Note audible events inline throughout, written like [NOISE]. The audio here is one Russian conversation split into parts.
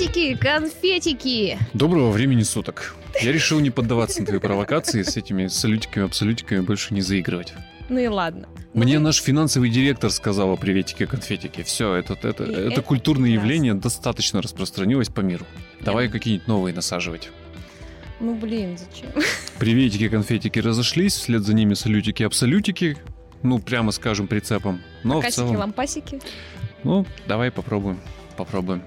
Конфетики, конфетики! Доброго времени суток. Я решил не поддаваться на твои провокации с этими салютиками, абсолютиками больше не заигрывать. Ну и ладно. Мне Ну, наш финансовый директор сказал о приветике конфетики. Все, это, это, это, это культурное прекрасно. явление достаточно распространилось по миру. Давай какие-нибудь новые насаживать. Ну блин, зачем? [LAUGHS] Приветики, конфетики разошлись, вслед за ними салютики, абсолютики. Ну, прямо скажем, прицепом. Но в Касики, целом... лампасики. Ну, давай попробуем. Попробуем.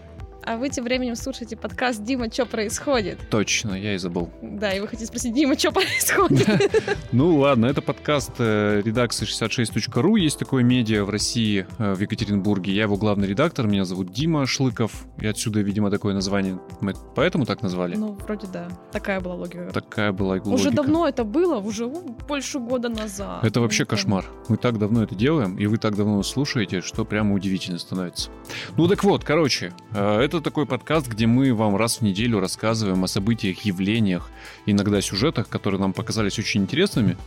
А вы тем временем слушаете подкаст «Дима, что происходит?» Точно, я и забыл. Да, и вы хотите спросить, Дима, что происходит? [LAUGHS] Ну ладно, это подкаст э, редакции 66.ru. Есть такое медиа в России, э, в Екатеринбурге. Я его главный редактор, меня зовут Дима Шлыков. И отсюда, видимо, такое название. Мы поэтому так назвали? Ну, вроде да. Такая была логика. Такая была логика. Уже давно это было, уже больше года назад. Это вообще Ну, кошмар. Мы так давно это делаем, и вы так давно слушаете, что прямо удивительно становится. Ну так вот, короче, э, это такой подкаст, где мы вам раз в неделю рассказываем о событиях, явлениях, иногда сюжетах, которые нам показались очень интересными,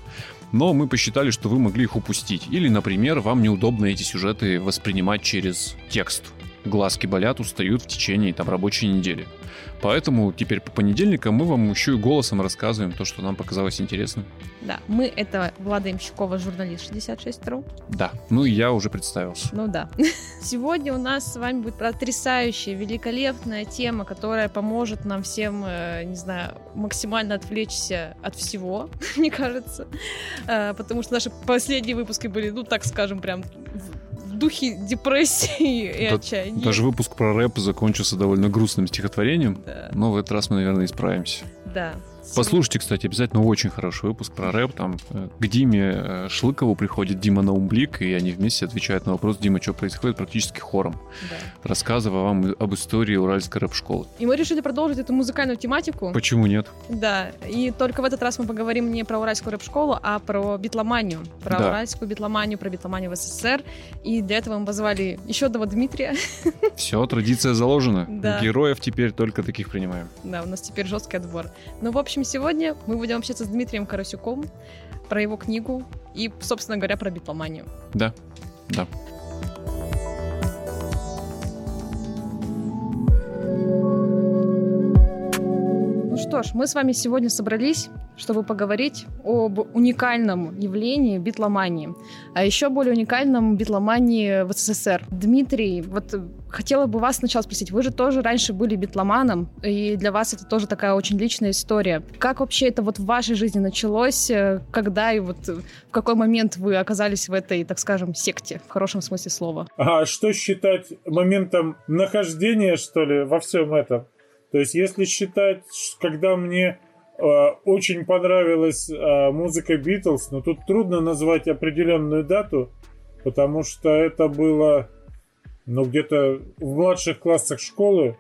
но мы посчитали, что вы могли их упустить. Или, например, вам неудобно эти сюжеты воспринимать через текст. Глазки болят, устают в течение там рабочей недели. Поэтому теперь по понедельникам мы вам еще и голосом рассказываем то, что нам показалось интересным. Да, мы это Влада Имщикова, журналист 66.ru. Да, ну и я уже представился. Ну да. [LAUGHS] Сегодня у нас с вами будет потрясающая, великолепная тема, которая поможет нам всем, э, не знаю, максимально отвлечься от всего, [LAUGHS] мне кажется. Э, Потому что наши последние выпуски были, ну так скажем, прям духе депрессии и Да- отчаяния. Даже выпуск про рэп закончился довольно грустным стихотворением, Да, но в этот раз мы, наверное, исправимся. да. Послушайте, кстати, обязательно очень хороший выпуск про рэп. Там э, к Диме э, Шлыкову приходит Дима Наумблик, и они вместе отвечают на вопрос Дима, что происходит, практически хором, Да. рассказывая вам об истории уральской рэп-школы. И мы решили продолжить эту музыкальную тематику. Почему нет? Да, и только в этот раз мы поговорим не про уральскую рэп-школу, а про битломанию. Про Да. уральскую битломанию, про битломанию в СССР. И для этого мы позвали еще одного Дмитрия. [LAUGHS] Все, традиция заложена. Да. Героев теперь только таких принимаем. Да, у нас теперь жесткий отбор. Ну, в общем, сегодня мы будем общаться с Дмитрием Карасюком про его книгу и, собственно говоря, про битломанию. Да, да. Ну что ж, мы с вами сегодня собрались, чтобы поговорить об уникальном явлении битломании, а еще более уникальном битломании в СССР. Дмитрий, вот э, хотела бы вас сначала спросить, вы же тоже раньше были битломаном, и для вас это тоже такая очень личная история. Как вообще это вот в вашей жизни началось, э, когда и вот э, в какой момент вы оказались в этой, так скажем, секте, в хорошем смысле слова? А что считать моментом нахождения, что ли, во всем этом? То есть, если считать, когда мне э, очень понравилась э, музыка Битлз, но тут трудно назвать определенную дату, потому что это было, ну, где-то в младших классах школы,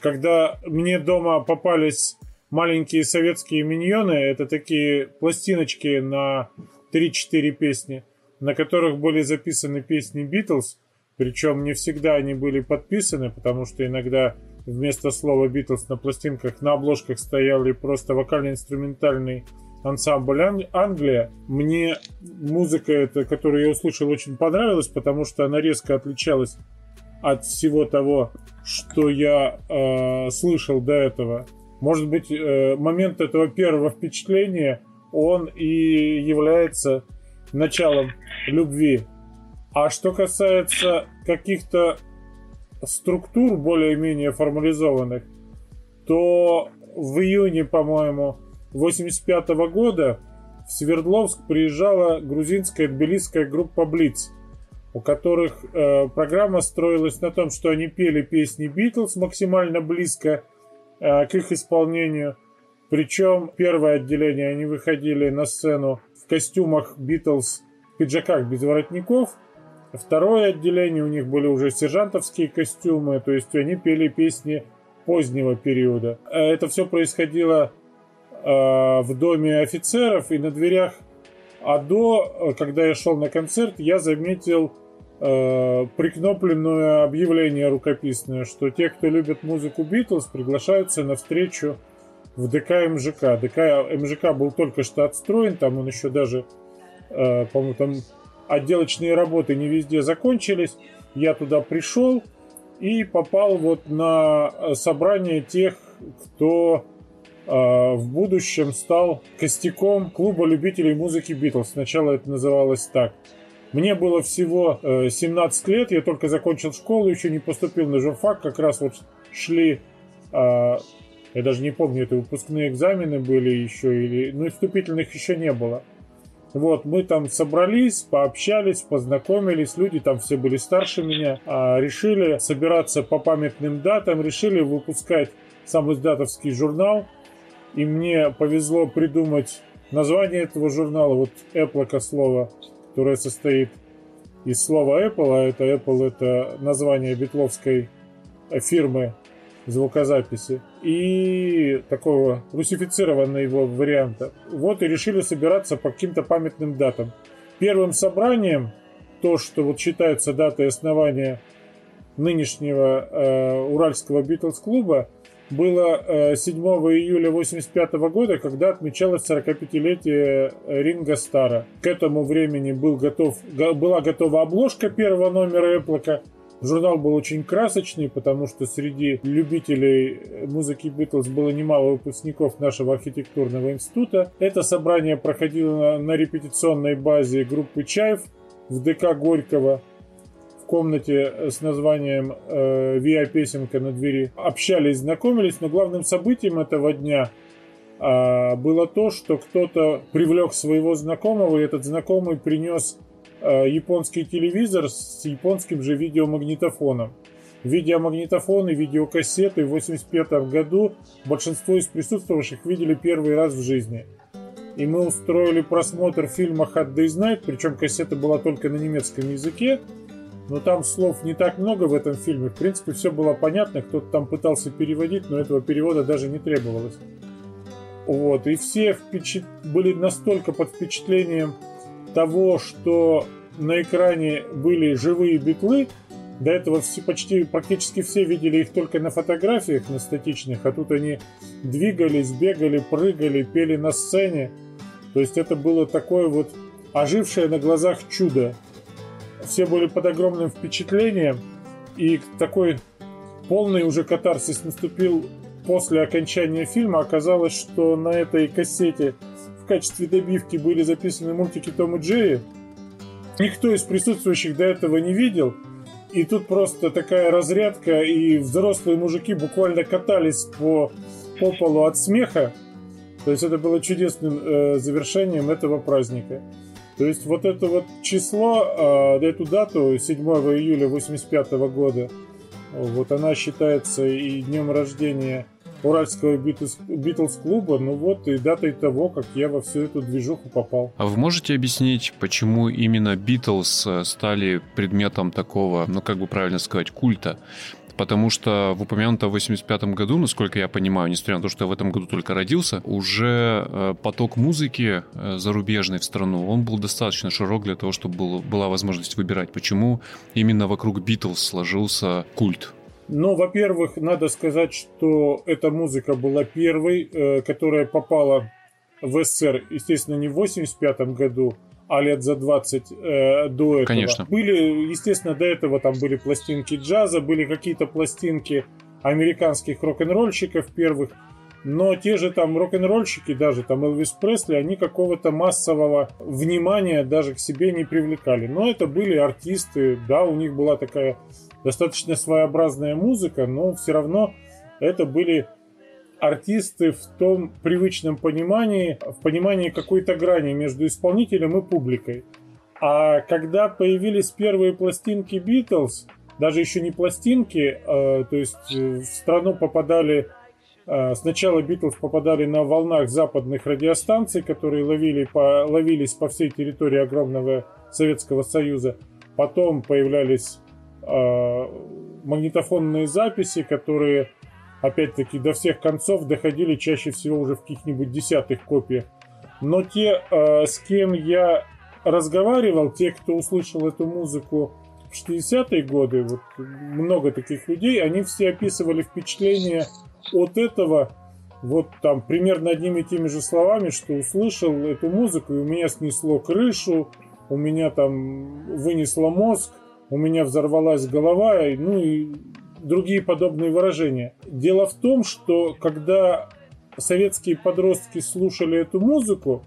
когда мне дома попались маленькие советские миньоны, это такие пластиночки на 3-4 песни, на которых были записаны песни Битлз, причем не всегда они были подписаны, потому что иногда вместо слова Битлз на пластинках на обложках стояли просто вокально-инструментальный ансамбль Ан- Англия. Мне музыка эта, которую я услышал, очень понравилась, потому что она резко отличалась от всего того, что я э, слышал до этого. Может быть, э, момент этого первого впечатления, он и является началом любви. А что касается каких-то структур более-менее формализованных, то в июне, по-моему, 85 года в Свердловск приезжала грузинская тбилисская группа Блиц, у которых э, программа строилась на том, что они пели песни Битлз максимально близко э, к их исполнению. Причем первое отделение они выходили на сцену в костюмах Битлз, в пиджаках без воротников. Второе отделение у них были уже сержантовские костюмы, то есть они пели песни позднего периода. Э, Это все происходило э, в доме офицеров и на дверях АДО, э, когда я шел на концерт, я заметил э, прикнопленное объявление рукописное, что те, кто любит музыку Битлз, приглашаются на встречу в ДК МЖК. ДК МЖК был только что отстроен, там он еще даже, э, по-моему, там отделочные работы не везде закончились. Я туда пришел, и попал вот на собрание тех, кто э, в будущем стал костяком клуба любителей музыки Битлз. Сначала это называлось так. Мне было всего э, 17 лет, я только закончил школу, еще не поступил на журфак, как раз вот шли, э, я даже не помню, это выпускные экзамены были еще, или, ну вступительных еще не было. Вот, мы там собрались, пообщались, познакомились, люди там все были старше меня, а решили собираться по памятным датам, решили выпускать сам издатовский журнал, и мне повезло придумать название этого журнала, вот Apple слово, которое состоит из слова Apple, а это Apple это название битловской фирмы звукозаписи и такого русифицированного его варианта. Вот и решили собираться по каким-то памятным датам. Первым собранием, то, что вот считается датой основания нынешнего э, Уральского Битлз-клуба, было э, 7 июля 1985 года, когда отмечалось 45-летие Ринга Стара. К этому времени был готов, была готова обложка первого номера Эплока, Журнал был очень красочный, потому что среди любителей музыки Битлз было немало выпускников нашего архитектурного института. Это собрание проходило на репетиционной базе группы «Чаев» в ДК Горького комнате с названием э, «Виа песенка на двери». Общались, знакомились, но главным событием этого дня э, было то, что кто-то привлек своего знакомого, и этот знакомый принес японский телевизор с японским же видеомагнитофоном. Видеомагнитофон и видеокассеты в 1985 году большинство из присутствовавших видели первый раз в жизни. И мы устроили просмотр фильма Hot Day's Night, причем кассета была только на немецком языке, но там слов не так много в этом фильме. В принципе, все было понятно, кто-то там пытался переводить, но этого перевода даже не требовалось. Вот, и все впечат... были настолько под впечатлением того, что на экране были живые битлы, до этого все, почти практически все видели их только на фотографиях, на статичных, а тут они двигались, бегали, прыгали, пели на сцене. То есть это было такое вот ожившее на глазах чудо. Все были под огромным впечатлением, и такой полный уже катарсис наступил после окончания фильма. Оказалось, что на этой кассете качестве добивки были записаны мультики Том и Джерри. Никто из присутствующих до этого не видел. И тут просто такая разрядка, и взрослые мужики буквально катались по, по полу от смеха. То есть это было чудесным э, завершением этого праздника. То есть вот это вот число, э, эту дату, 7 июля 85 года, вот она считается и днем рождения уральского Битлз-клуба, ну вот и датой того, как я во всю эту движуху попал. А вы можете объяснить, почему именно Битлз э, стали предметом такого, ну как бы правильно сказать, культа? потому что в упомянутом 85 году, насколько я понимаю, несмотря на то, что я в этом году только родился, уже э, поток музыки э, зарубежной в страну, он был достаточно широк для того, чтобы был, была возможность выбирать, почему именно вокруг Битлз сложился культ. Но, во-первых, надо сказать, что эта музыка была первой, э, которая попала в СССР, естественно, не в 85 году, а лет за 20 э, до этого. Конечно. Были, естественно, до этого там были пластинки джаза, были какие-то пластинки американских рок-н-ролльщиков первых, но те же там рок-н-ролльщики, даже там Элвис Пресли, они какого-то массового внимания даже к себе не привлекали. Но это были артисты, да, у них была такая достаточно своеобразная музыка, но все равно это были артисты в том привычном понимании, в понимании какой-то грани между исполнителем и публикой. А когда появились первые пластинки Битлз, даже еще не пластинки, э, то есть в страну попадали э, Сначала Битлз попадали на волнах западных радиостанций, которые ловили по, ловились по всей территории огромного Советского Союза. Потом появлялись Э, магнитофонные записи, которые, опять-таки, до всех концов доходили чаще всего уже в каких-нибудь десятых копиях. Но те, э, с кем я разговаривал, те, кто услышал эту музыку в 60-е годы, вот много таких людей, они все описывали впечатление от этого вот там примерно одними и теми же словами, что услышал эту музыку, и у меня снесло крышу, у меня там вынесло мозг, у меня взорвалась голова, ну и другие подобные выражения. Дело в том, что когда советские подростки слушали эту музыку,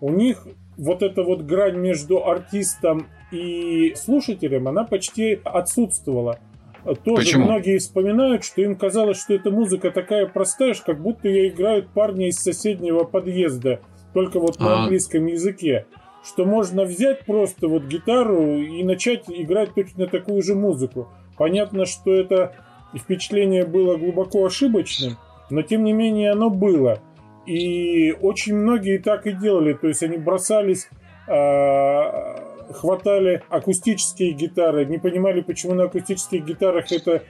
у них вот эта вот грань между артистом и слушателем, она почти отсутствовала. Тоже Почему? многие вспоминают, что им казалось, что эта музыка такая простая, как будто ее играют парни из соседнего подъезда, только вот на а. английском языке. Что можно взять просто вот гитару и начать играть точно такую же музыку. Понятно, что это впечатление было глубоко ошибочным, но тем не менее оно было. И очень многие так и делали, то есть они бросались а, хватали акустические гитары, не понимали, почему на акустических гитарах это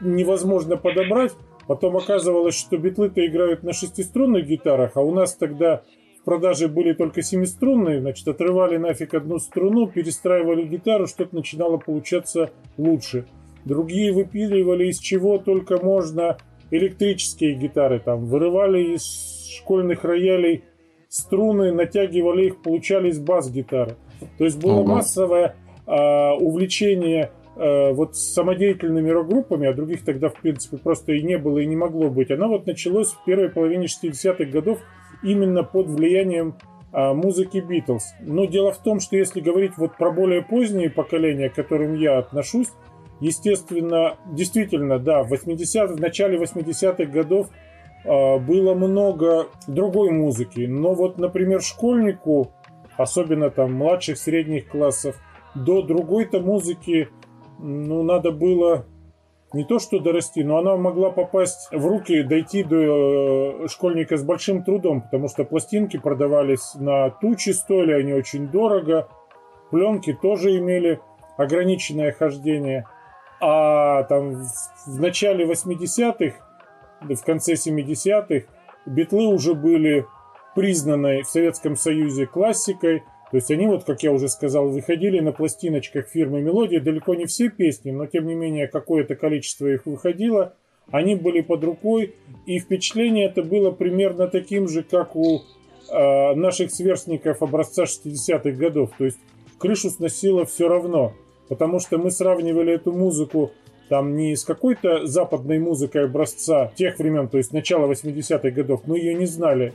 невозможно подобрать. Потом оказывалось, что битлы-то играют на шестиструнных гитарах, а у нас тогда в продаже были только семиструнные, значит, отрывали нафиг одну струну, перестраивали гитару, что-то начинало получаться лучше. Другие выпиливали из чего только можно электрические гитары, там, вырывали из школьных роялей струны, натягивали их, получались бас-гитары. То есть было Ого. массовое э, увлечение э, вот самодеятельными рок-группами, а других тогда, в принципе, просто и не было, и не могло быть. Оно вот началось в первой половине 60-х годов именно под влиянием э, музыки Битлз. Но дело в том, что если говорить вот про более поздние поколения, к которым я отношусь, естественно, действительно, да, в 80 в начале 80-х годов э, было много другой музыки. Но вот, например, школьнику особенно там младших, средних классов, до другой-то музыки, ну, надо было не то что дорасти, но она могла попасть в руки, дойти до э, школьника с большим трудом, потому что пластинки продавались на тучи, стоили они очень дорого, пленки тоже имели ограниченное хождение. А там в начале 80-х, в конце 70-х, битлы уже были признанной в Советском Союзе классикой. То есть они, вот, как я уже сказал, выходили на пластиночках фирмы «Мелодия». Далеко не все песни, но тем не менее какое-то количество их выходило. Они были под рукой, и впечатление это было примерно таким же, как у э, наших сверстников образца 60-х годов. То есть крышу сносило все равно, потому что мы сравнивали эту музыку там не с какой-то западной музыкой образца тех времен, то есть начала 80-х годов, мы ее не знали.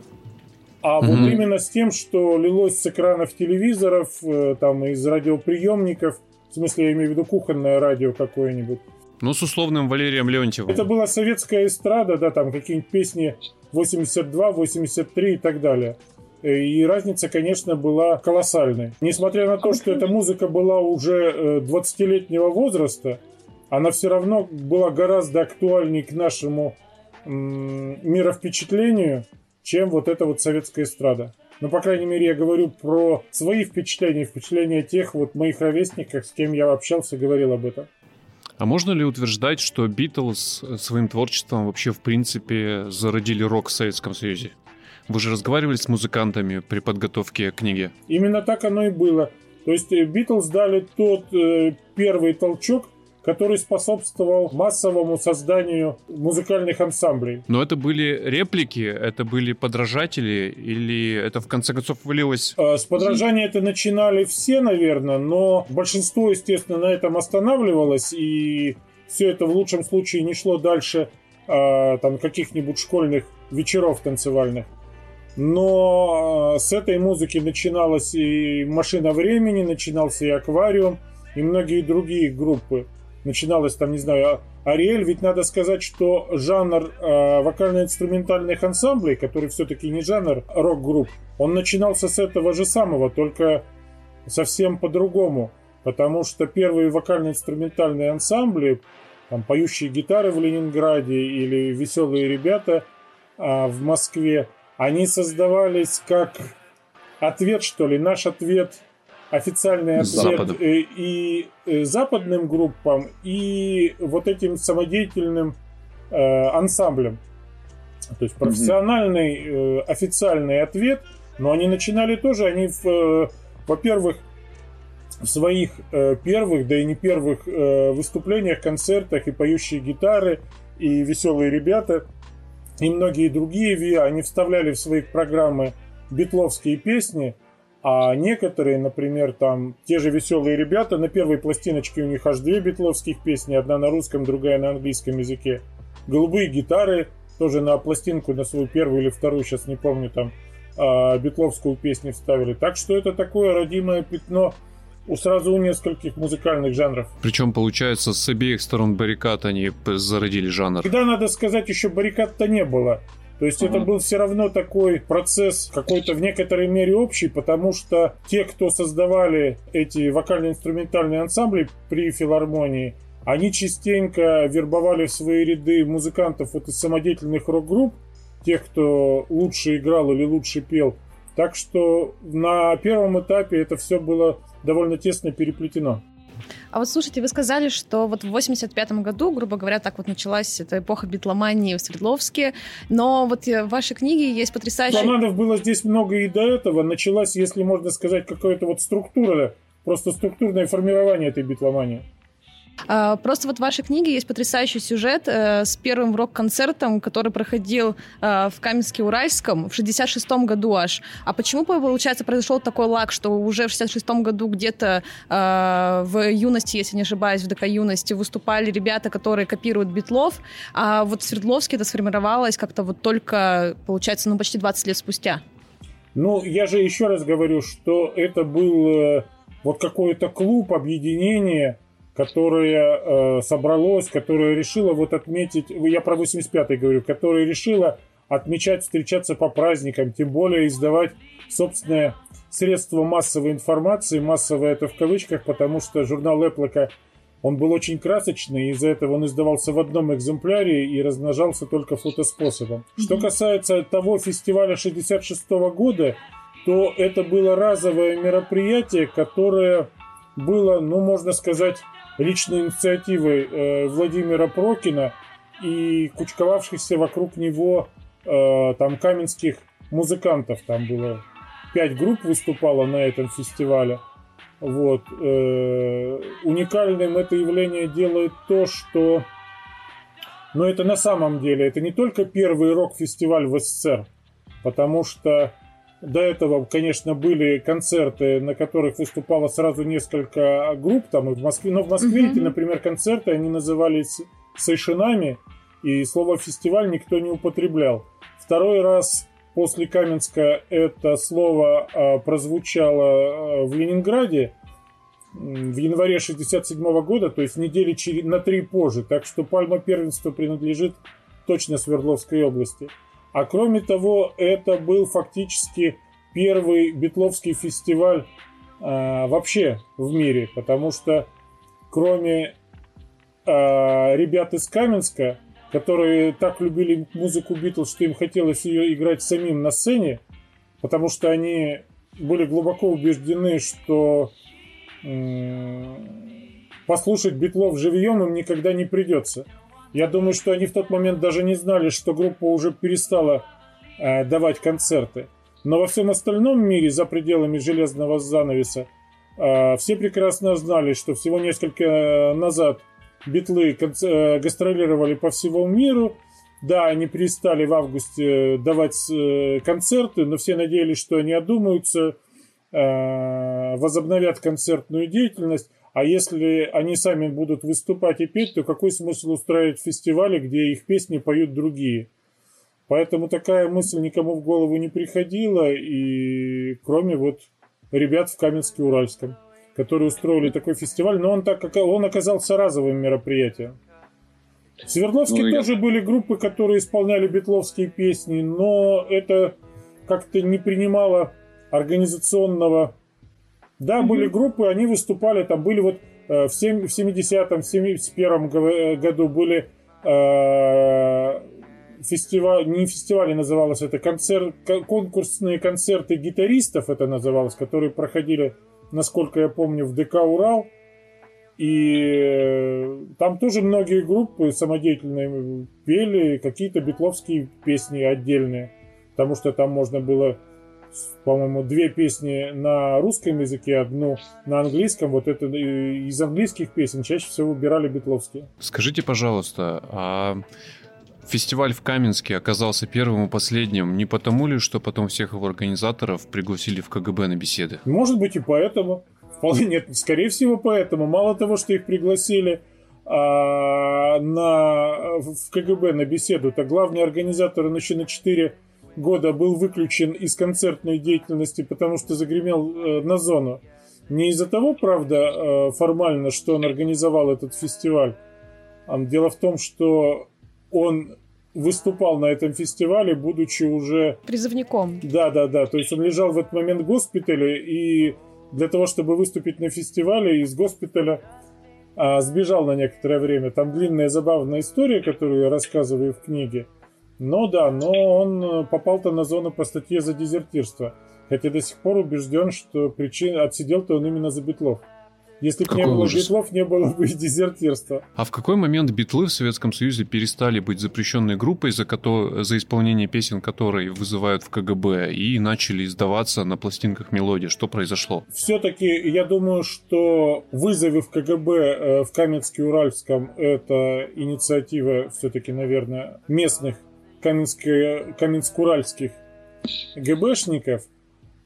А угу. вот именно с тем, что лилось с экранов телевизоров, э, там из радиоприемников, в смысле, я имею в виду кухонное радио какое-нибудь. Ну, с условным Валерием Леонтьевым. Это была советская эстрада, да, там какие-нибудь песни 82, 83 и так далее. Э, и разница, конечно, была колоссальной. Несмотря на то, что эта музыка была уже 20-летнего э, возраста, она все равно была гораздо актуальнее к нашему мировпечатлению, чем вот эта вот советская эстрада. Ну, по крайней мере, я говорю про свои впечатления, впечатления тех вот моих ровесников, с кем я общался, говорил об этом. А можно ли утверждать, что Битлз своим творчеством вообще в принципе зародили рок в Советском Союзе? Вы же разговаривали с музыкантами при подготовке книги. Именно так оно и было. То есть Битлз дали тот э, первый толчок, который способствовал массовому созданию музыкальных ансамблей. Но это были реплики, это были подражатели или это в конце концов вылилось? А, с подражания это начинали все, наверное, но большинство, естественно, на этом останавливалось, и все это в лучшем случае не шло дальше а, там каких-нибудь школьных вечеров танцевальных. Но а, с этой музыки начиналась и «Машина времени», начинался и «Аквариум», и многие другие группы начиналось там, не знаю, Ариэль, ведь надо сказать, что жанр э, вокально-инструментальных ансамблей, который все-таки не жанр рок-групп, он начинался с этого же самого, только совсем по-другому. Потому что первые вокально-инструментальные ансамбли, там, поющие гитары в Ленинграде или веселые ребята э, в Москве, они создавались как ответ, что ли, наш ответ официальный ответ и, и э, западным группам, и вот этим самодеятельным э, ансамблем. То есть профессиональный э, официальный ответ, но они начинали тоже, они, в, э, во-первых, в своих э, первых, да и не первых э, выступлениях, концертах и поющие гитары, и веселые ребята, и многие другие ВИА, они вставляли в свои программы битловские песни – А некоторые, например, там те же веселые ребята, на первой пластиночке у них аж две битловских песни, одна на русском, другая на английском языке. Голубые гитары, тоже на пластинку, на свою первую или вторую, сейчас не помню, там а, битловскую песню вставили. Так что это такое родимое пятно у сразу у нескольких музыкальных жанров. Причем, получается, с обеих сторон баррикад они зародили жанр. Тогда, надо сказать, еще баррикад-то не было. То есть uh-huh. это был все равно такой процесс какой-то в некоторой мере общий, потому что те, кто создавали эти вокально-инструментальные ансамбли при филармонии, они частенько вербовали в свои ряды музыкантов вот из самодеятельных рок-групп, тех, кто лучше играл или лучше пел. Так что на первом этапе это все было довольно тесно переплетено. А вот слушайте, вы сказали, что вот в 85 году, грубо говоря, так вот началась эта эпоха битломании в Свердловске, но вот в вашей книге есть потрясающая... Романов было здесь много и до этого. Началась, если можно сказать, какая-то вот структура, просто структурное формирование этой битломании. А, просто вот в вашей книге есть потрясающий сюжет э, с первым рок-концертом, который проходил э, в Каменске-Уральском в 66-м году аж. А почему, получается, произошел такой лак, что уже в 66-м году где-то э, в юности, если не ошибаюсь, в ДК юности выступали ребята, которые копируют битлов, а вот в Свердловске это сформировалось как-то вот только, получается, ну почти 20 лет спустя? Ну, я же еще раз говорю, что это был вот какой-то клуб, объединение, которое э, собралось, которое решило вот отметить, я про 85-й говорю, которое решило отмечать, встречаться по праздникам, тем более издавать собственное средство массовой информации, массовое это в кавычках, потому что журнал Эплока, он был очень красочный, из-за этого он издавался в одном экземпляре и размножался только фотоспособом. Mm-hmm. Что касается того фестиваля 66 -го года, то это было разовое мероприятие, которое было, ну, можно сказать, личной инициативой э, Владимира Прокина и кучковавшихся вокруг него э, там каменских музыкантов. Там было пять групп выступало на этом фестивале. Вот. Э, уникальным это явление делает то, что но это на самом деле, это не только первый рок-фестиваль в СССР, потому что до этого, конечно, были концерты, на которых выступало сразу несколько групп, там и в Москве. Но в Москве mm-hmm. эти, например, концерты, они назывались сейшинами, и слово «фестиваль» никто не употреблял. Второй раз после Каменска это слово а, прозвучало а, в Ленинграде в январе 67 года, то есть недели на три позже. Так что пальма первенства принадлежит точно Свердловской области. А кроме того, это был фактически первый битловский фестиваль э, вообще в мире, потому что кроме э, ребят из Каменска, которые так любили музыку Битлз, что им хотелось ее играть самим на сцене, потому что они были глубоко убеждены, что э, послушать Битлов живьем им никогда не придется. Я думаю, что они в тот момент даже не знали, что группа уже перестала э, давать концерты. Но во всем остальном мире, за пределами железного занавеса, э, все прекрасно знали, что всего несколько э, назад битлы э, гастролировали по всему миру. Да, они перестали в августе давать э, концерты, но все надеялись, что они одумаются, э, возобновят концертную деятельность. А если они сами будут выступать и петь, то какой смысл устраивать фестивали, где их песни поют другие? Поэтому такая мысль никому в голову не приходила, и кроме вот ребят в Каменске-Уральском, которые устроили такой фестиваль, но он, так, он оказался разовым мероприятием. В Свердловске ну, тоже я... были группы, которые исполняли битловские песни, но это как-то не принимало организационного да, mm-hmm. были группы, они выступали, там были вот э, в, 7, в 70-м, в 71-м э, году были э, фестиваль, не фестивали называлось это, концерт, конкурсные концерты гитаристов это называлось, которые проходили, насколько я помню, в ДК «Урал». И э, там тоже многие группы самодеятельные пели какие-то битловские песни отдельные, потому что там можно было по-моему, две песни на русском языке, одну на английском. Вот это из английских песен чаще всего выбирали битловские. Скажите, пожалуйста, а фестиваль в Каменске оказался первым и последним не потому ли, что потом всех его организаторов пригласили в КГБ на беседы? Может быть и поэтому. Вполне нет, скорее всего поэтому. Мало того, что их пригласили а, на, в КГБ на беседу, то главный организатор он еще на 4 года был выключен из концертной деятельности, потому что загремел э, на зону. Не из-за того, правда, э, формально, что он организовал этот фестиваль. Дело в том, что он выступал на этом фестивале, будучи уже... Призывником. Да, да, да. То есть он лежал в этот момент в госпитале, и для того, чтобы выступить на фестивале из госпиталя, а, сбежал на некоторое время. Там длинная забавная история, которую я рассказываю в книге. Но да, но он попал-то на зону по статье за дезертирство. Хотя до сих пор убежден, что причин отсидел-то он именно за Бетлов. Если бы не было ужас. битлов, не было бы и дезертирства. А в какой момент битлы в Советском Союзе перестали быть запрещенной группой, за, кото... за исполнение песен которой вызывают в КГБ, и начали издаваться на пластинках мелодии? Что произошло? Все-таки я думаю, что вызовы в КГБ э, в Каменске-Уральском это инициатива все-таки, наверное, местных каменско-уральских ГБшников –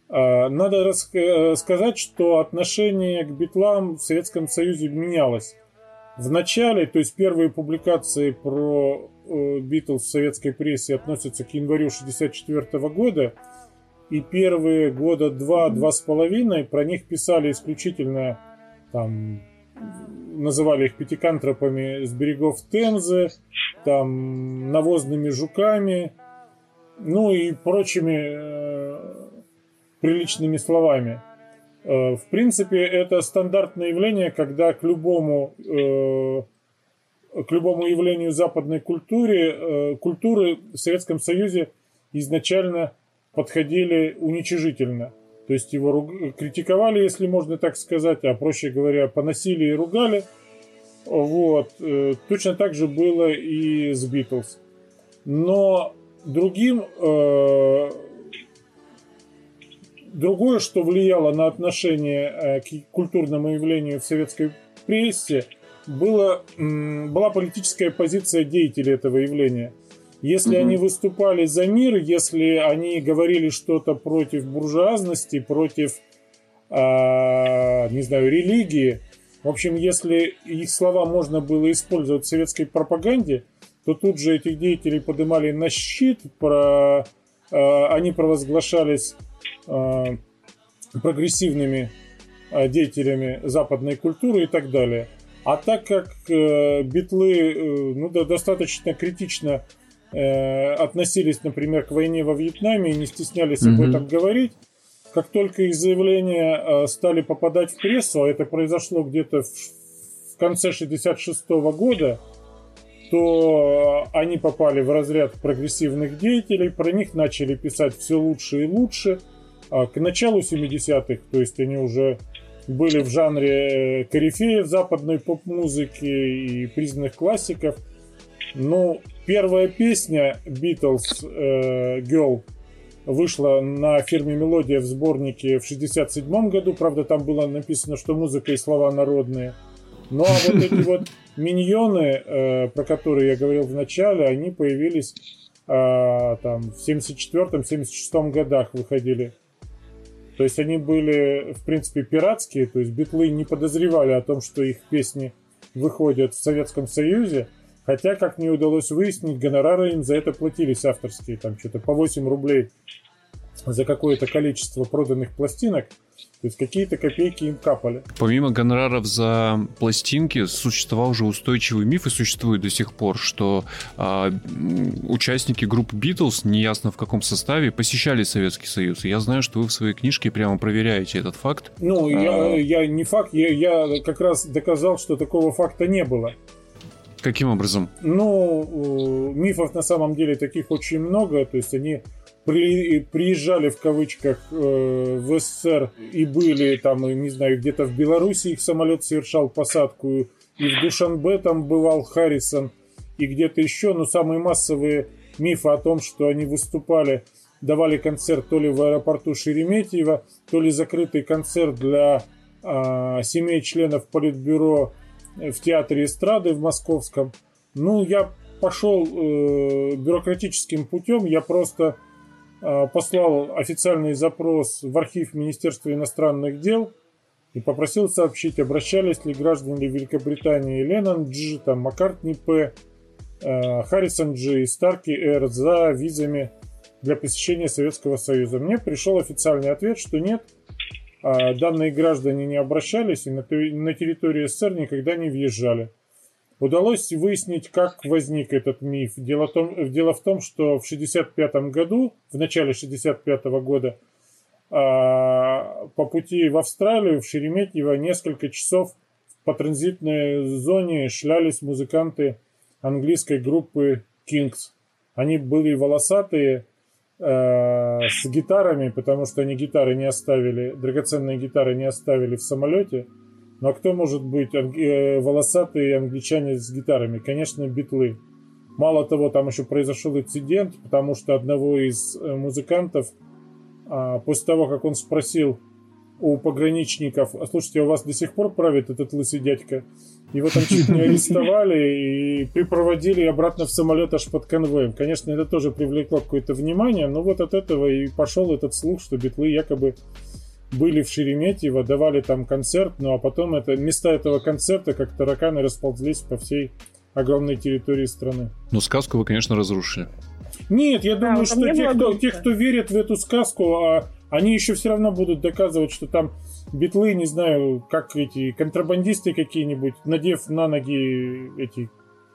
а, надо э, сказать, что отношение к битлам в Советском Союзе менялось. В начале, то есть первые публикации про э, Битлз в советской прессе относятся к январю 1964 года, и первые года два-два с половиной про них писали исключительно там называли их пятикантропами с берегов Темзы, там навозными жуками, ну и прочими э, приличными словами. Э, в принципе, это стандартное явление, когда к любому, э, к любому явлению западной культуры, э, культуры в Советском Союзе изначально подходили уничижительно. То есть его критиковали, если можно так сказать, а проще говоря, поносили и ругали. Вот. Точно так же было и с Битлз. Но другим Другое, что влияло на отношение э, к культурному явлению в советской прессе, было, была политическая позиция деятелей этого явления. Если mm-hmm. они выступали за мир, если они говорили что-то против буржуазности, против, э, не знаю, религии, в общем, если их слова можно было использовать в советской пропаганде, то тут же этих деятелей поднимали на щит, про, э, они провозглашались Э, прогрессивными э, деятелями западной культуры и так далее. А так как э, битлы ну, да, достаточно критично относились, например, к войне во Вьетнаме и не стеснялись mm-hmm. об этом говорить, как только их заявления стали попадать в прессу, а это произошло где-то в, в конце 66 года, то они попали в разряд прогрессивных деятелей, про них начали писать все лучше и лучше – а к началу 70-х, то есть они уже были в жанре э, корифеев западной поп-музыки и признанных классиков. Но первая песня Beatles э, Girl вышла на фирме Мелодия в сборнике в 67 году. Правда, там было написано, что музыка и слова народные. Ну а вот эти вот [LAUGHS] миньоны, э, про которые я говорил в начале, они появились э, там в 74-76 годах выходили то есть они были, в принципе, пиратские, то есть битлы не подозревали о том, что их песни выходят в Советском Союзе, хотя, как мне удалось выяснить, гонорары им за это платились авторские, там что-то по 8 рублей за какое-то количество проданных пластинок. То есть какие-то копейки им капали. Помимо гонораров за пластинки, существовал уже устойчивый миф и существует до сих пор, что э, участники группы Beatles, неясно в каком составе, посещали Советский Союз. И я знаю, что вы в своей книжке прямо проверяете этот факт. Ну, а... я, я не факт, я, я как раз доказал, что такого факта не было. Каким образом? Ну, мифов на самом деле таких очень много, то есть они при, приезжали в кавычках э, в СССР и были там, не знаю, где-то в Беларуси их самолет совершал посадку, и в Душанбе там бывал Харрисон, и где-то еще, но самые массовые мифы о том, что они выступали, давали концерт то ли в аэропорту Шереметьево, то ли закрытый концерт для э, семей членов Политбюро в театре эстрады в Московском. Ну, я пошел э, бюрократическим путем, я просто э, послал официальный запрос в архив Министерства иностранных дел и попросил сообщить, обращались ли граждане Великобритании Леннон Дж, там, Маккартни П, э, Харрисон Дж и Старки Р за визами для посещения Советского Союза. Мне пришел официальный ответ, что нет, данные граждане не обращались и на территорию СССР никогда не въезжали. Удалось выяснить, как возник этот миф. Дело, том, дело в том, что в 1965 году, в начале 1965 года, а, по пути в Австралию, в Шереметьево, несколько часов по транзитной зоне шлялись музыканты английской группы Kings. Они были волосатые, с гитарами, потому что они гитары не оставили, драгоценные гитары не оставили в самолете. Но кто может быть э, волосатые англичане с гитарами? Конечно, битлы. Мало того, там еще произошел инцидент, потому что одного из э, музыкантов, а, после того, как он спросил у пограничников, «А слушайте, у вас до сих пор правит этот лысый дядька? Его там чуть не [LAUGHS] арестовали и припроводили обратно в самолет аж под конвоем. Конечно, это тоже привлекло какое-то внимание, но вот от этого и пошел этот слух, что битлы якобы были в Шереметьево, давали там концерт, ну а потом это, места этого концерта как тараканы расползлись по всей огромной территории страны. Ну, сказку вы, конечно, разрушили. Нет, я да, думаю, что те кто, те, кто верит в эту сказку, а они еще все равно будут доказывать, что там битлы, не знаю, как эти контрабандисты какие-нибудь, надев на ноги эти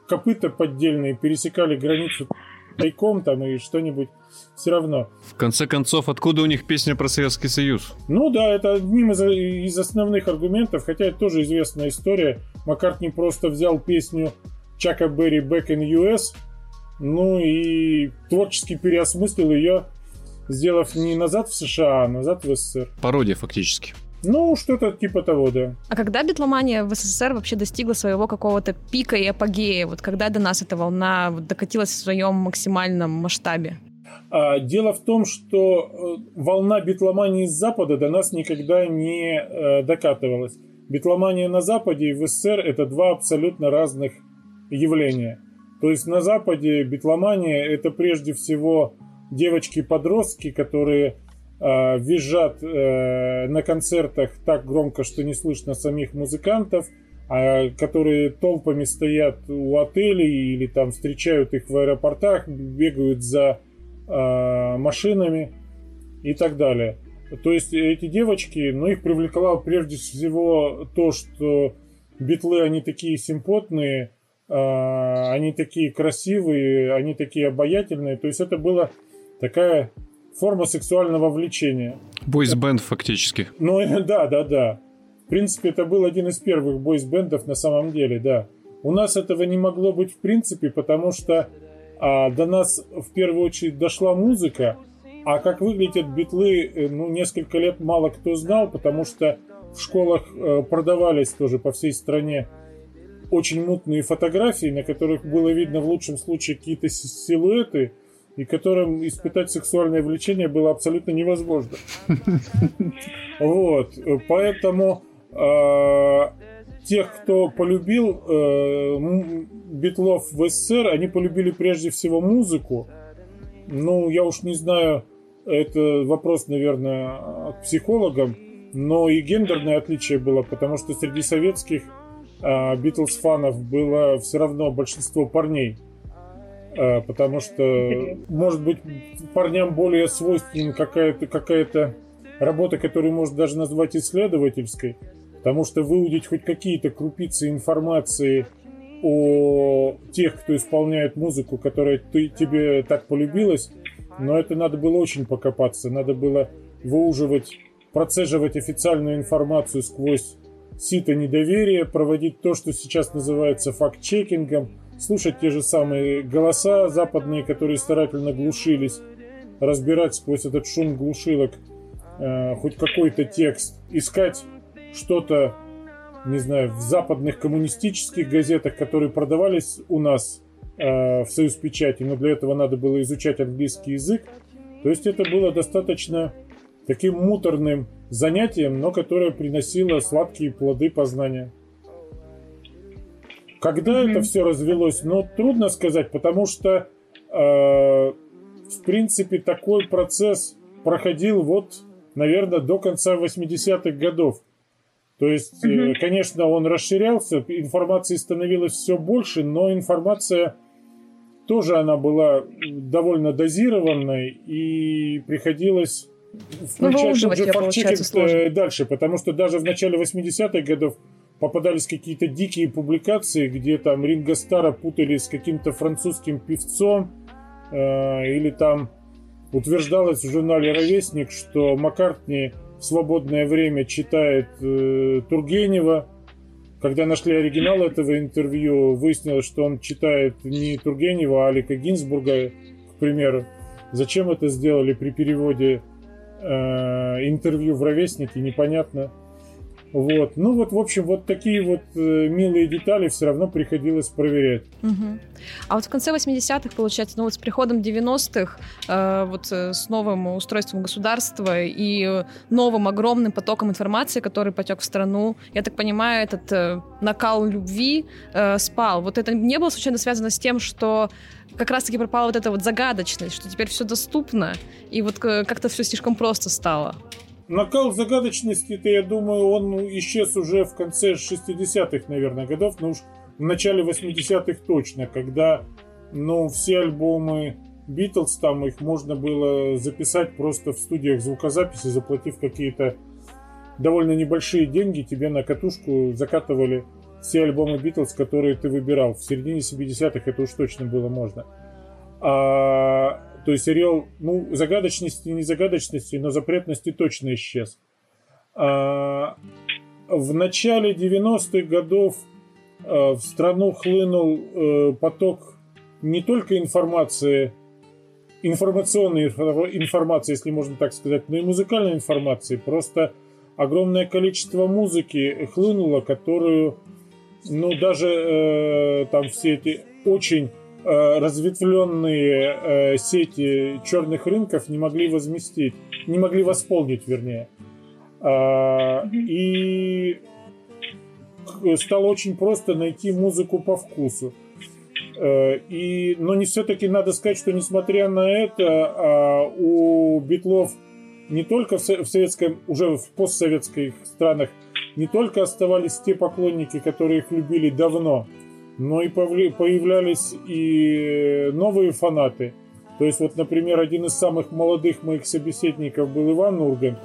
копыта поддельные, пересекали границу тайком там и что-нибудь все равно. В конце концов, откуда у них песня про Советский Союз? Ну да, это одним из, из основных аргументов, хотя это тоже известная история. Маккартни просто взял песню Чака Берри «Back in US», ну и творчески переосмыслил ее, сделав не назад в США, а назад в СССР. Пародия фактически. Ну, что-то типа того, да. А когда битломания в СССР вообще достигла своего какого-то пика и апогея? Вот когда до нас эта волна докатилась в своем максимальном масштабе? А, дело в том, что э, волна битломании с Запада до нас никогда не э, докатывалась. Битломания на Западе и в СССР это два абсолютно разных явления. То есть на Западе битломания это прежде всего девочки-подростки, которые э, визжат э, на концертах так громко, что не слышно самих музыкантов, а, которые толпами стоят у отелей или там встречают их в аэропортах, бегают за э, машинами и так далее. То есть эти девочки, ну их привлекло прежде всего то, что битлы, они такие симпотные, э, они такие красивые, они такие обаятельные. То есть это было такая форма сексуального влечения. Бойсбенд фактически. Ну, [LAUGHS] да, да, да. В принципе, это был один из первых бойсбендов на самом деле, да. У нас этого не могло быть в принципе, потому что а, до нас в первую очередь дошла музыка, а как выглядят битлы, э, ну, несколько лет мало кто знал, потому что в школах э, продавались тоже по всей стране очень мутные фотографии, на которых было видно в лучшем случае какие-то силуэты, и которым испытать сексуальное влечение было абсолютно невозможно. [LAUGHS] Вот, поэтому а, тех, кто полюбил э, Битлов в СССР, они полюбили прежде всего музыку. Ну, я уж не знаю, это вопрос, наверное, к психологам, но и гендерное отличие было, потому что среди советских э, Битлз-фанов было все равно большинство парней. А, потому что, может быть, парням более свойственна какая-то какая работа, которую можно даже назвать исследовательской, потому что выудить хоть какие-то крупицы информации о тех, кто исполняет музыку, которая ты, тебе так полюбилась, но это надо было очень покопаться, надо было выуживать, процеживать официальную информацию сквозь сито недоверия, проводить то, что сейчас называется факт-чекингом, слушать те же самые голоса западные, которые старательно глушились, разбирать сквозь этот шум глушилок э, хоть какой-то текст, искать что-то, не знаю, в западных коммунистических газетах, которые продавались у нас э, в Союз Печати, но для этого надо было изучать английский язык. То есть это было достаточно таким муторным занятием, но которое приносило сладкие плоды познания. Когда mm-hmm. это все развелось, ну, трудно сказать, потому что, э, в принципе, такой процесс проходил вот, наверное, до конца 80-х годов. То есть, mm-hmm. конечно, он расширялся, информации становилось все больше, но информация тоже она была довольно дозированной и приходилось включать уже факт дальше, потому что даже в начале 80-х годов попадались какие-то дикие публикации, где там Ринго Стара путали с каким-то французским певцом, э, или там утверждалось в журнале «Ровесник», что Маккартни в свободное время читает э, Тургенева. Когда нашли оригинал этого интервью, выяснилось, что он читает не Тургенева, а Алика Гинзбурга, к примеру. Зачем это сделали при переводе э, интервью в «Ровеснике», непонятно. Вот. Ну вот, в общем, вот такие вот э, милые детали все равно приходилось проверять. Угу. А вот в конце 80-х, получается, ну вот с приходом 90-х, э, вот э, с новым устройством государства и новым огромным потоком информации, который потек в страну, я так понимаю, этот э, накал любви э, спал. Вот это не было случайно связано с тем, что как раз-таки пропала вот эта вот загадочность, что теперь все доступно, и вот э, как-то все слишком просто стало. Накал загадочности-то, я думаю, он исчез уже в конце 60-х, наверное, годов, но уж в начале 80-х точно, когда, ну, все альбомы Битлз, там их можно было записать просто в студиях звукозаписи, заплатив какие-то довольно небольшие деньги, тебе на катушку закатывали все альбомы Битлз, которые ты выбирал. В середине 70-х это уж точно было можно. А то есть ореол, ну, загадочности, не загадочности, но запретности точно исчез. А, в начале 90-х годов а, в страну хлынул а, поток не только информации, информационной информации, если можно так сказать, но и музыкальной информации. Просто огромное количество музыки хлынуло, которую, ну, даже э, там все эти очень разветвленные э, сети черных рынков не могли возместить, не могли восполнить, вернее. А, и стало очень просто найти музыку по вкусу. Э, и, но не все-таки надо сказать, что несмотря на это, а, у битлов не только в советском, уже в постсоветских странах, не только оставались те поклонники, которые их любили давно, но и появлялись и новые фанаты. То есть вот, например, один из самых молодых моих собеседников был Иван Ургант,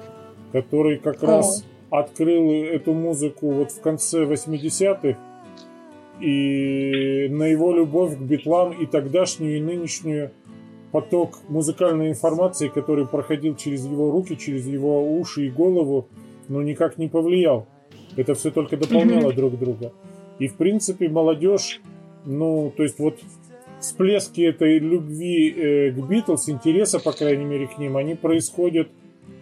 который как О. раз открыл эту музыку вот в конце 80-х. И на его любовь к битлам и тогдашнюю, и нынешнюю поток музыкальной информации, который проходил через его руки, через его уши и голову, ну никак не повлиял. Это все только дополняло mm-hmm. друг друга. И, в принципе, молодежь, ну, то есть вот всплески этой любви э, к Битлз, интереса, по крайней мере, к ним, они происходят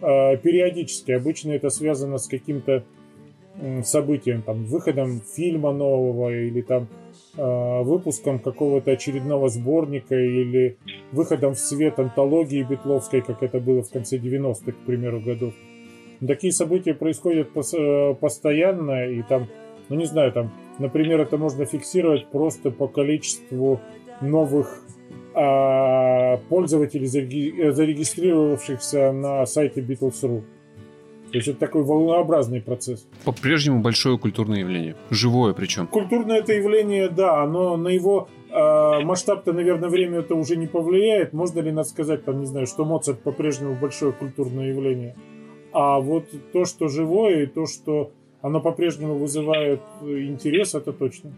э, периодически. Обычно это связано с каким-то э, событием, там, выходом фильма нового или там э, выпуском какого-то очередного сборника или выходом в свет антологии битловской, как это было в конце 90-х, к примеру, годов. Такие события происходят э, постоянно, и там, ну не знаю, там Например, это можно фиксировать просто по количеству новых а, пользователей, зарегистрировавшихся на сайте Beatles.ru. То есть это такой волнообразный процесс. По-прежнему большое культурное явление. Живое причем. Культурное это явление, да, но на его э, масштаб-то, наверное, время это уже не повлияет. Можно ли нас сказать, там, не знаю, что Моцарт по-прежнему большое культурное явление. А вот то, что живое, и то, что оно по-прежнему вызывает э, интерес, это точно.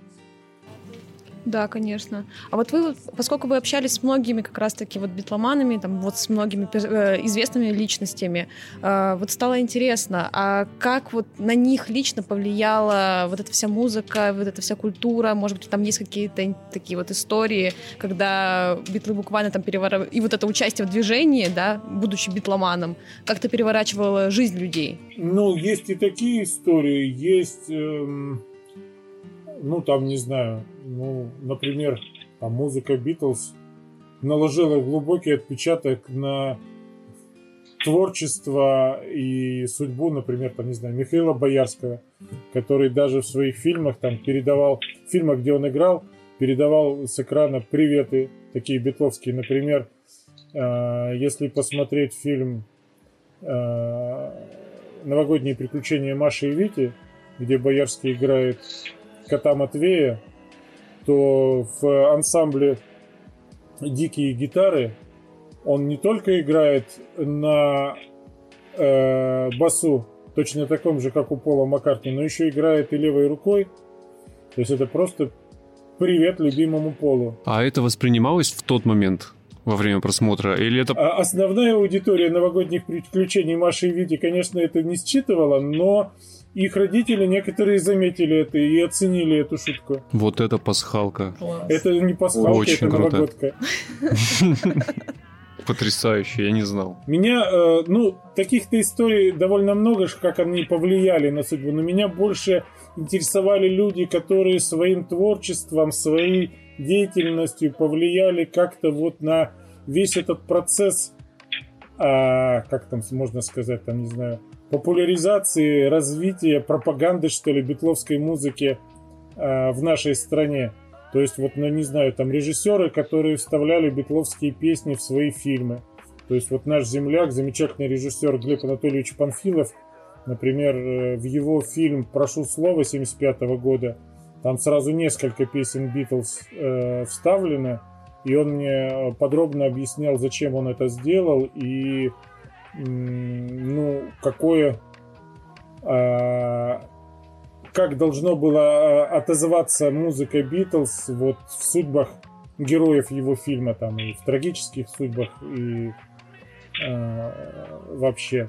Да, конечно. А вот вы, поскольку вы общались с многими как раз-таки вот битломанами, там вот с многими э, известными личностями, э, вот стало интересно, а как вот на них лично повлияла вот эта вся музыка, вот эта вся культура, может быть, там есть какие-то такие вот истории, когда битлы буквально там переворачивали, и вот это участие в движении, да, будучи битломаном, как-то переворачивало жизнь людей? Ну, есть и такие истории, есть... Эм ну, там, не знаю, ну, например, там музыка Битлз наложила глубокий отпечаток на творчество и судьбу, например, там, не знаю, Михаила Боярского, который даже в своих фильмах там передавал, в фильмах, где он играл, передавал с экрана приветы, такие битловские, например, э, если посмотреть фильм э, «Новогодние приключения Маши и Вити», где Боярский играет кота Матвея, то в ансамбле «Дикие гитары» он не только играет на э, басу, точно таком же, как у Пола Маккартни, но еще играет и левой рукой. То есть это просто привет любимому Полу. А это воспринималось в тот момент? во время просмотра? Или это... А основная аудитория новогодних приключений Маши и Вити, конечно, это не считывала, но их родители некоторые заметили это и оценили эту шутку. Вот это пасхалка. Класс. Это не пасхалка, Очень это круто. новогодка. [LAUGHS] Потрясающе, я не знал. Меня, э, ну, таких-то историй довольно много, как они повлияли на судьбу, но меня больше интересовали люди, которые своим творчеством, своей деятельностью повлияли как-то вот на весь этот процесс, а, как там можно сказать, там, не знаю, популяризации, развития, пропаганды, что ли, битловской музыки а, в нашей стране. То есть, вот, ну, не знаю, там режиссеры, которые вставляли битловские песни в свои фильмы. То есть, вот наш земляк, замечательный режиссер Глеб Анатольевич Панфилов, например, э, в его фильм «Прошу слова» 75 года, там сразу несколько песен Битлз э, вставлены, и он мне подробно объяснял, зачем он это сделал, и ну, какое э, как должно было э, отозваться музыка Битлз вот в судьбах героев его фильма, там и в трагических судьбах, и э, вообще.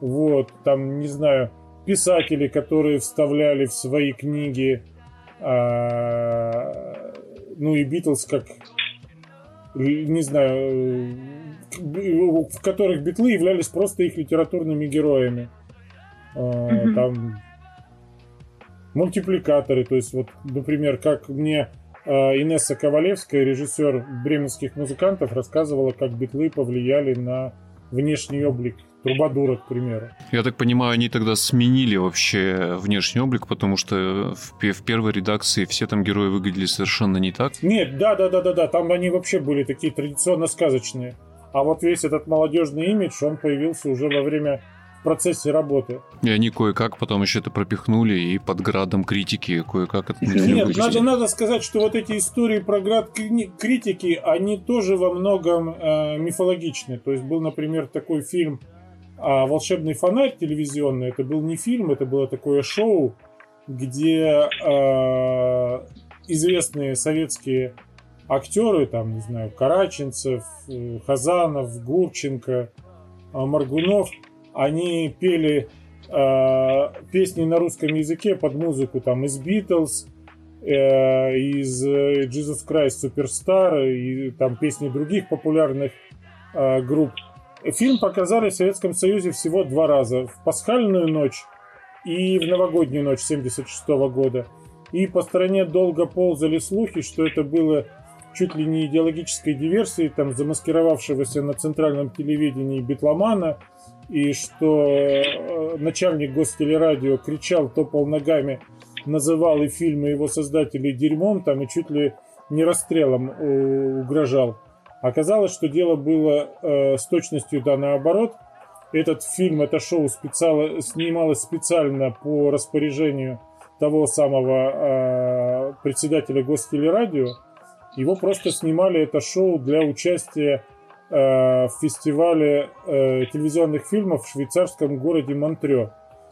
Вот, там, не знаю, писатели, которые вставляли в свои книги, э, ну и Битлз как, не знаю, в которых битлы являлись просто их литературными героями. Э, там мультипликаторы. То есть, вот, например, как мне э, Инесса Ковалевская, режиссер бременских музыкантов, рассказывала, как битлы повлияли на внешний облик Трубадура, к примеру. Я так понимаю, они тогда сменили вообще внешний облик, потому что в, в первой редакции все там герои выглядели совершенно не так? Нет, да, да, да, да, да, там они вообще были такие традиционно сказочные. А вот весь этот молодежный имидж, он появился уже во время в процессе работы. И они кое-как потом еще это пропихнули, и под градом критики кое-как это Нет, надо, надо сказать, что вот эти истории про град критики, они тоже во многом э, мифологичны. То есть был, например, такой фильм э, «Волшебный фонарь» телевизионный. Это был не фильм, это было такое шоу, где э, известные советские актеры, там, не знаю, Караченцев, э, Хазанов, Гурченко, э, Маргунов – они пели э, песни на русском языке под музыку там из Beatles, э, из э, Jesus Christ Superstar и там песни других популярных э, групп. Фильм показали в Советском Союзе всего два раза. В пасхальную ночь и в новогоднюю ночь 76 года. И по стране долго ползали слухи, что это было чуть ли не идеологической диверсией, там, замаскировавшегося на центральном телевидении битломана – и что э, начальник гостелерадио кричал, топал ногами, называл и фильмы его создателей дерьмом, там и чуть ли не расстрелом угрожал. Оказалось, что дело было э, с точностью да наоборот. Этот фильм, это шоу специально, снималось специально по распоряжению того самого э, председателя гостелерадио. Его просто снимали это шоу для участия Э, в фестивале э, телевизионных фильмов в швейцарском городе Монтрё.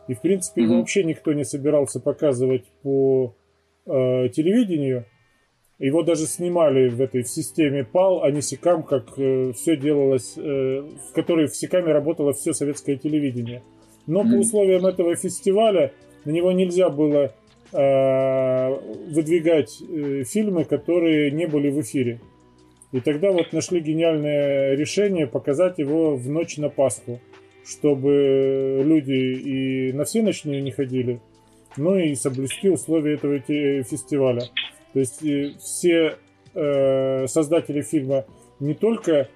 И, в принципе, mm-hmm. его вообще никто не собирался показывать по э, телевидению. Его даже снимали в этой в системе PAL, а не SICAM, как э, все делалось, э, в которой в SICAM работало все советское телевидение. Но mm-hmm. по условиям этого фестиваля на него нельзя было выдвигать э, фильмы, которые не были в эфире. И тогда вот нашли гениальное решение показать его в ночь на Пасху, чтобы люди и на все ночные не ходили, но и соблюсти условия этого фестиваля. То есть все э, создатели фильма не только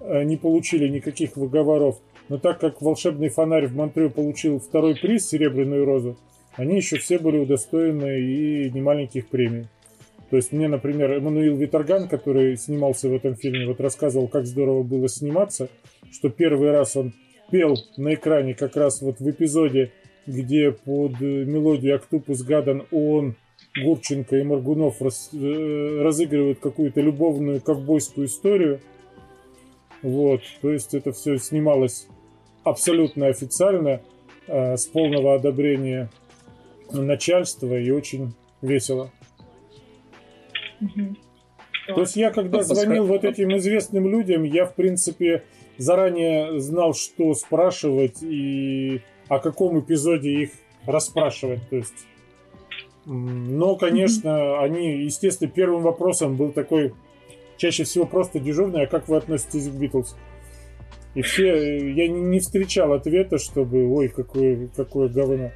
э, не получили никаких выговоров, но так как «Волшебный фонарь» в Монтрeux получил второй приз «Серебряную розу», они еще все были удостоены и немаленьких премий. То есть мне, например, Эммануил Виторган, который снимался в этом фильме, вот рассказывал, как здорово было сниматься, что первый раз он пел на экране как раз вот в эпизоде, где под мелодию «Октопус Гадан» он, Гурченко и Маргунов раз, э, разыгрывают какую-то любовную ковбойскую историю. Вот, то есть это все снималось абсолютно официально, э, с полного одобрения начальства и очень весело. То есть я, когда звонил вот этим известным людям, я, в принципе, заранее знал, что спрашивать и о каком эпизоде их расспрашивать. То есть, но, конечно, они, естественно, первым вопросом был такой, чаще всего просто дежурный, а как вы относитесь к Битлз? И все, я не встречал ответа, чтобы, ой, какое, какое говно.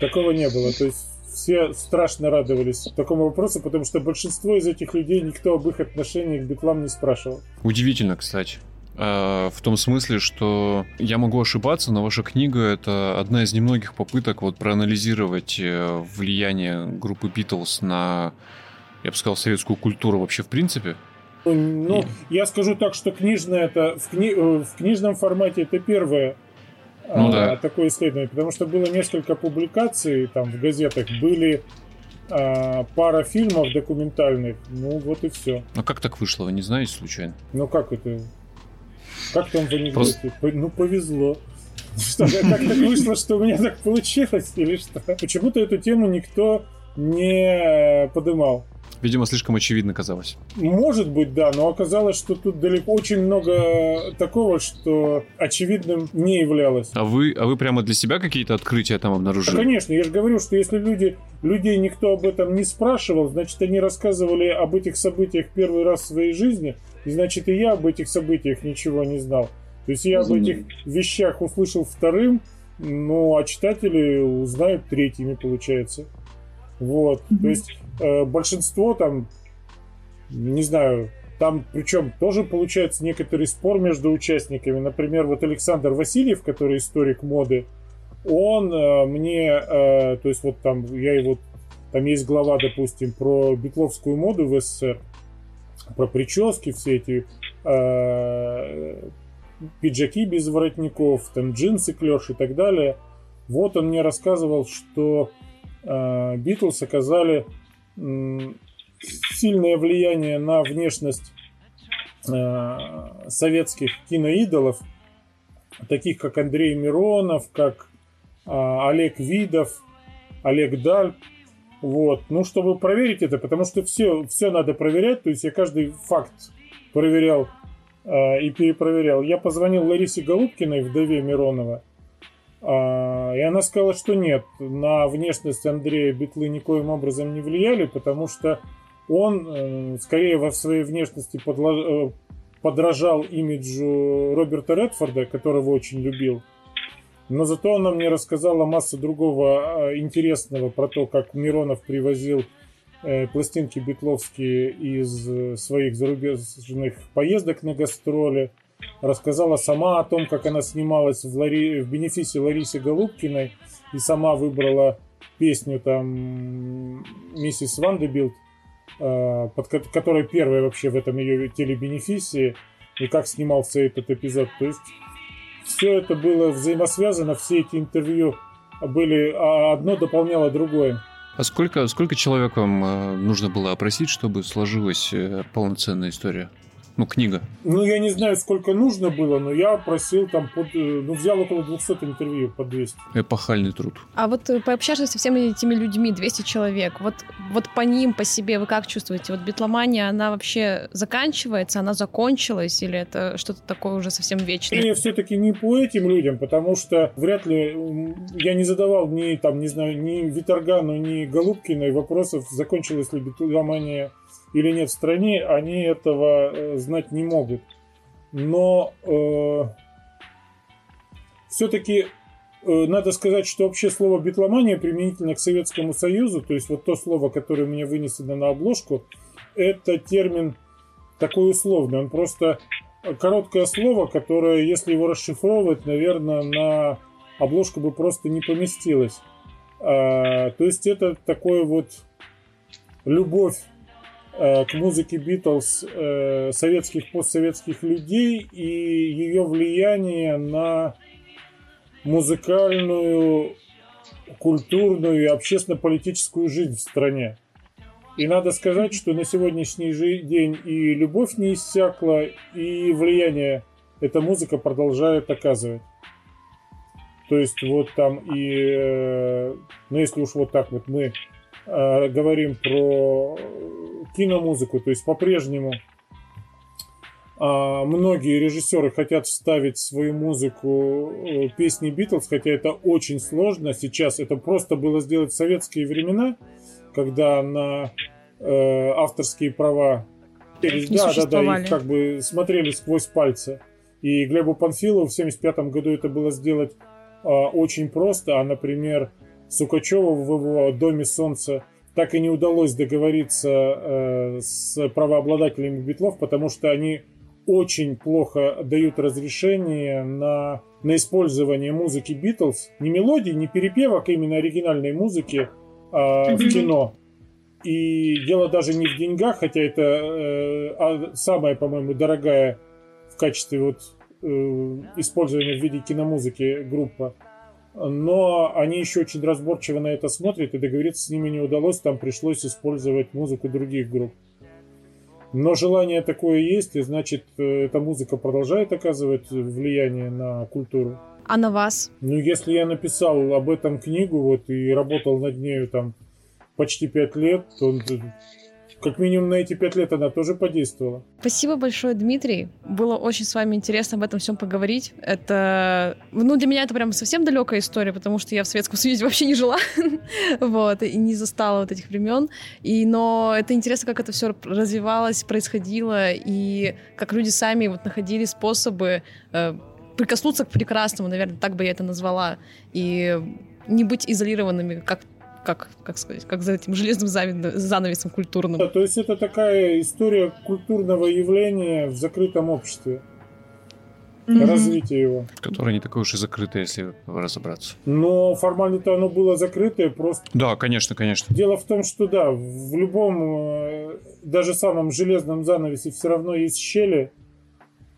Такого не было. То есть все страшно радовались такому вопросу, потому что большинство из этих людей никто об их отношении к битлам не спрашивал. Удивительно, кстати. А, в том смысле, что я могу ошибаться, но ваша книга — это одна из немногих попыток вот проанализировать э, влияние группы Битлз на, я бы сказал, советскую культуру вообще в принципе. Ну, И... я скажу так, что книжное это в, кни... Э, в книжном формате это первое ну, а, да. такое исследование, потому что было несколько публикаций там в газетах, были а, пара фильмов документальных, ну вот и все. А как так вышло, вы не знаете случайно? Ну как это? Как там в анекдоте? Просто... Ну повезло. Что, как так вышло, что у меня так получилось или что? Почему-то эту тему никто не подымал. Видимо, слишком очевидно казалось. Может быть, да, но оказалось, что тут далеко очень много такого, что очевидным не являлось. А вы, а вы прямо для себя какие-то открытия там обнаружили? Да, конечно, я же говорю, что если люди, людей никто об этом не спрашивал, значит, они рассказывали об этих событиях первый раз в своей жизни, и значит, и я об этих событиях ничего не знал. То есть я об этих вещах услышал вторым, ну, а читатели узнают третьими, получается. Вот. То есть э, большинство там, не знаю, там причем тоже получается некоторый спор между участниками. Например, вот Александр Васильев, который историк моды, он э, мне, э, то есть вот там я его, там есть глава, допустим, про битловскую моду в СССР, про прически, все эти э, пиджаки без воротников, там джинсы клеш и так далее. Вот он мне рассказывал, что Битлз оказали сильное влияние на внешность э, советских киноидолов, таких как Андрей Миронов, как а, Олег Видов, Олег Даль. Вот. Ну, чтобы проверить это, потому что все, все надо проверять, то есть я каждый факт проверял э, и перепроверял. Я позвонил Ларисе Голубкиной, вдове Миронова, и она сказала, что нет, на внешность Андрея битлы никоим образом не влияли, потому что он э, скорее во своей внешности. Э, подражал имиджу Роберта Редфорда, которого очень любил. Но зато она мне рассказала массу другого а, интересного про то, как Миронов привозил э, пластинки битловские из своих зарубежных поездок на гастроли, рассказала сама о том, как она снималась в, Лари... в бенефисе Ларисы Голубкиной и сама выбрала песню там «Mrs. Vandebilt», э, под которой первая вообще в этом ее телебенефисе, и как снимался этот эпизод. То есть все это было взаимосвязано, все эти интервью были, а одно дополняло другое. А сколько, сколько человек вам э, нужно было опросить, чтобы сложилась э, полноценная история? Ну, книга. Ну, я не знаю, сколько нужно было, но я просил там, под, э, ну, взял около 200 интервью под 200. Эпохальный труд. А вот э, пообщавшись со всеми этими людьми, 200 человек, вот, вот по ним, по себе вы как чувствуете? Вот битломания, она вообще заканчивается, она закончилась, или это что-то такое уже совсем вечное? Или все-таки не по этим людям, потому что вряд ли я не задавал ни, там, не знаю, ни Виторгану, ни Голубкиной вопросов, закончилась ли битломания или нет в стране, они этого э, знать не могут. Но э, все-таки э, надо сказать, что вообще слово битломания применительно к Советскому Союзу, то есть вот то слово, которое мне вынесено на обложку, это термин такой условный. Он просто короткое слово, которое, если его расшифровывать, наверное, на обложку бы просто не поместилось. А, то есть это такой вот любовь к музыке Битлз э, советских, постсоветских людей и ее влияние на музыкальную, культурную и общественно-политическую жизнь в стране. И надо сказать, что на сегодняшний день и любовь не иссякла, и влияние эта музыка продолжает оказывать. То есть вот там и, э, ну если уж вот так вот мы э, говорим про киномузыку, то есть по-прежнему а, многие режиссеры хотят вставить в свою музыку э, песни Битлз, хотя это очень сложно сейчас. Это просто было сделать в советские времена, когда на э, авторские права да, да, да, их как бы смотрели сквозь пальцы. И Глебу Панфилову в 1975 году это было сделать э, очень просто, а, например, Сукачеву в его «Доме солнца» так и не удалось договориться э, с правообладателями битлов, потому что они очень плохо дают разрешение на, на использование музыки Битлз, не мелодий, не перепевок, а именно оригинальной музыки а, в кино. И дело даже не в деньгах, хотя это э, а самая, по-моему, дорогая в качестве вот э, использования в виде киномузыки группа. Но они еще очень разборчиво на это смотрят, и договориться с ними не удалось, там пришлось использовать музыку других групп. Но желание такое есть, и значит, э, эта музыка продолжает оказывать влияние на культуру. А на вас? Ну, если я написал об этом книгу, вот, и работал над нею там почти пять лет, то как минимум на эти пять лет она тоже подействовала. Спасибо большое, Дмитрий. Было очень с вами интересно об этом всем поговорить. Это, ну, для меня это прям совсем далекая история, потому что я в Советском Союзе [LAUGHS] вообще не жила, [LAUGHS] вот, и не застала вот этих времен. И, но это интересно, как это все развивалось, происходило, и как люди сами вот находили способы э, прикоснуться к прекрасному, наверное, так бы я это назвала, и не быть изолированными, как как, как сказать, как за этим железным занавесом культурным. Да, то есть это такая история культурного явления в закрытом обществе. Mm-hmm. Развитие его. Которое не такое уж и закрытое, если разобраться. Но формально-то оно было закрытое, просто... Да, конечно, конечно. Дело в том, что да, в любом, э, даже самом железном занавесе все равно есть щели,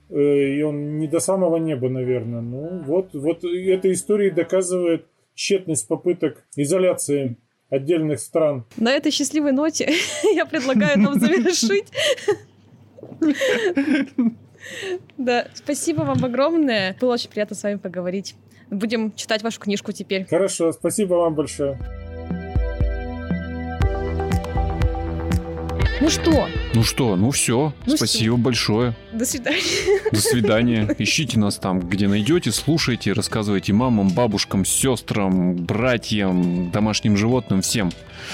э, и он не до самого неба, наверное. Ну, вот, вот эта история доказывает тщетность попыток изоляции отдельных стран. На этой счастливой ноте [LAUGHS] я предлагаю нам завершить. Да, спасибо вам огромное. Было очень приятно с вами поговорить. Будем читать вашу книжку теперь. Хорошо, спасибо вам большое. Ну что? Ну что, ну все. Ну Спасибо все. большое. До свидания. До свидания. Ищите нас там, где найдете, слушайте, рассказывайте мамам, бабушкам, сестрам, братьям, домашним животным, всем.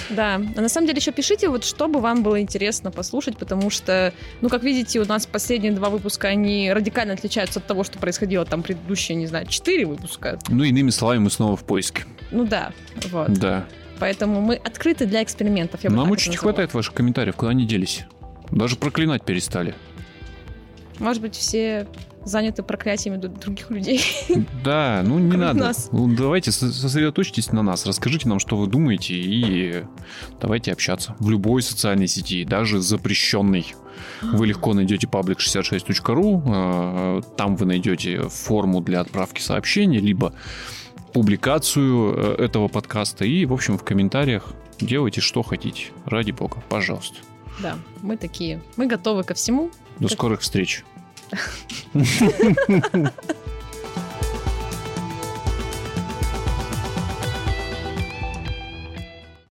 Да, а на самом деле еще пишите, вот что бы вам было интересно послушать, потому что, ну, как видите, у нас последние два выпуска, они радикально отличаются от того, что происходило там предыдущие, не знаю, четыре выпуска. Ну, иными словами, мы снова в поиске. Ну да, вот. Да. Поэтому мы открыты для экспериментов. Нам очень хватает ваших комментариев, куда они делись. Даже проклинать перестали. Может быть, все заняты проклятиями других людей. [LAUGHS] Да, ну не надо. Нас. Ну, давайте сосредоточьтесь на нас, расскажите нам, что вы думаете, и давайте общаться в любой социальной сети, даже запрещенной. Вы легко найдете public66.ru, а, там вы найдете форму для отправки сообщений, либо публикацию э, этого подкаста. И, в общем, в комментариях делайте, что хотите. Ради бога, пожалуйста. Да, мы такие. Мы готовы ко всему. До как... скорых встреч. [LAUGHS]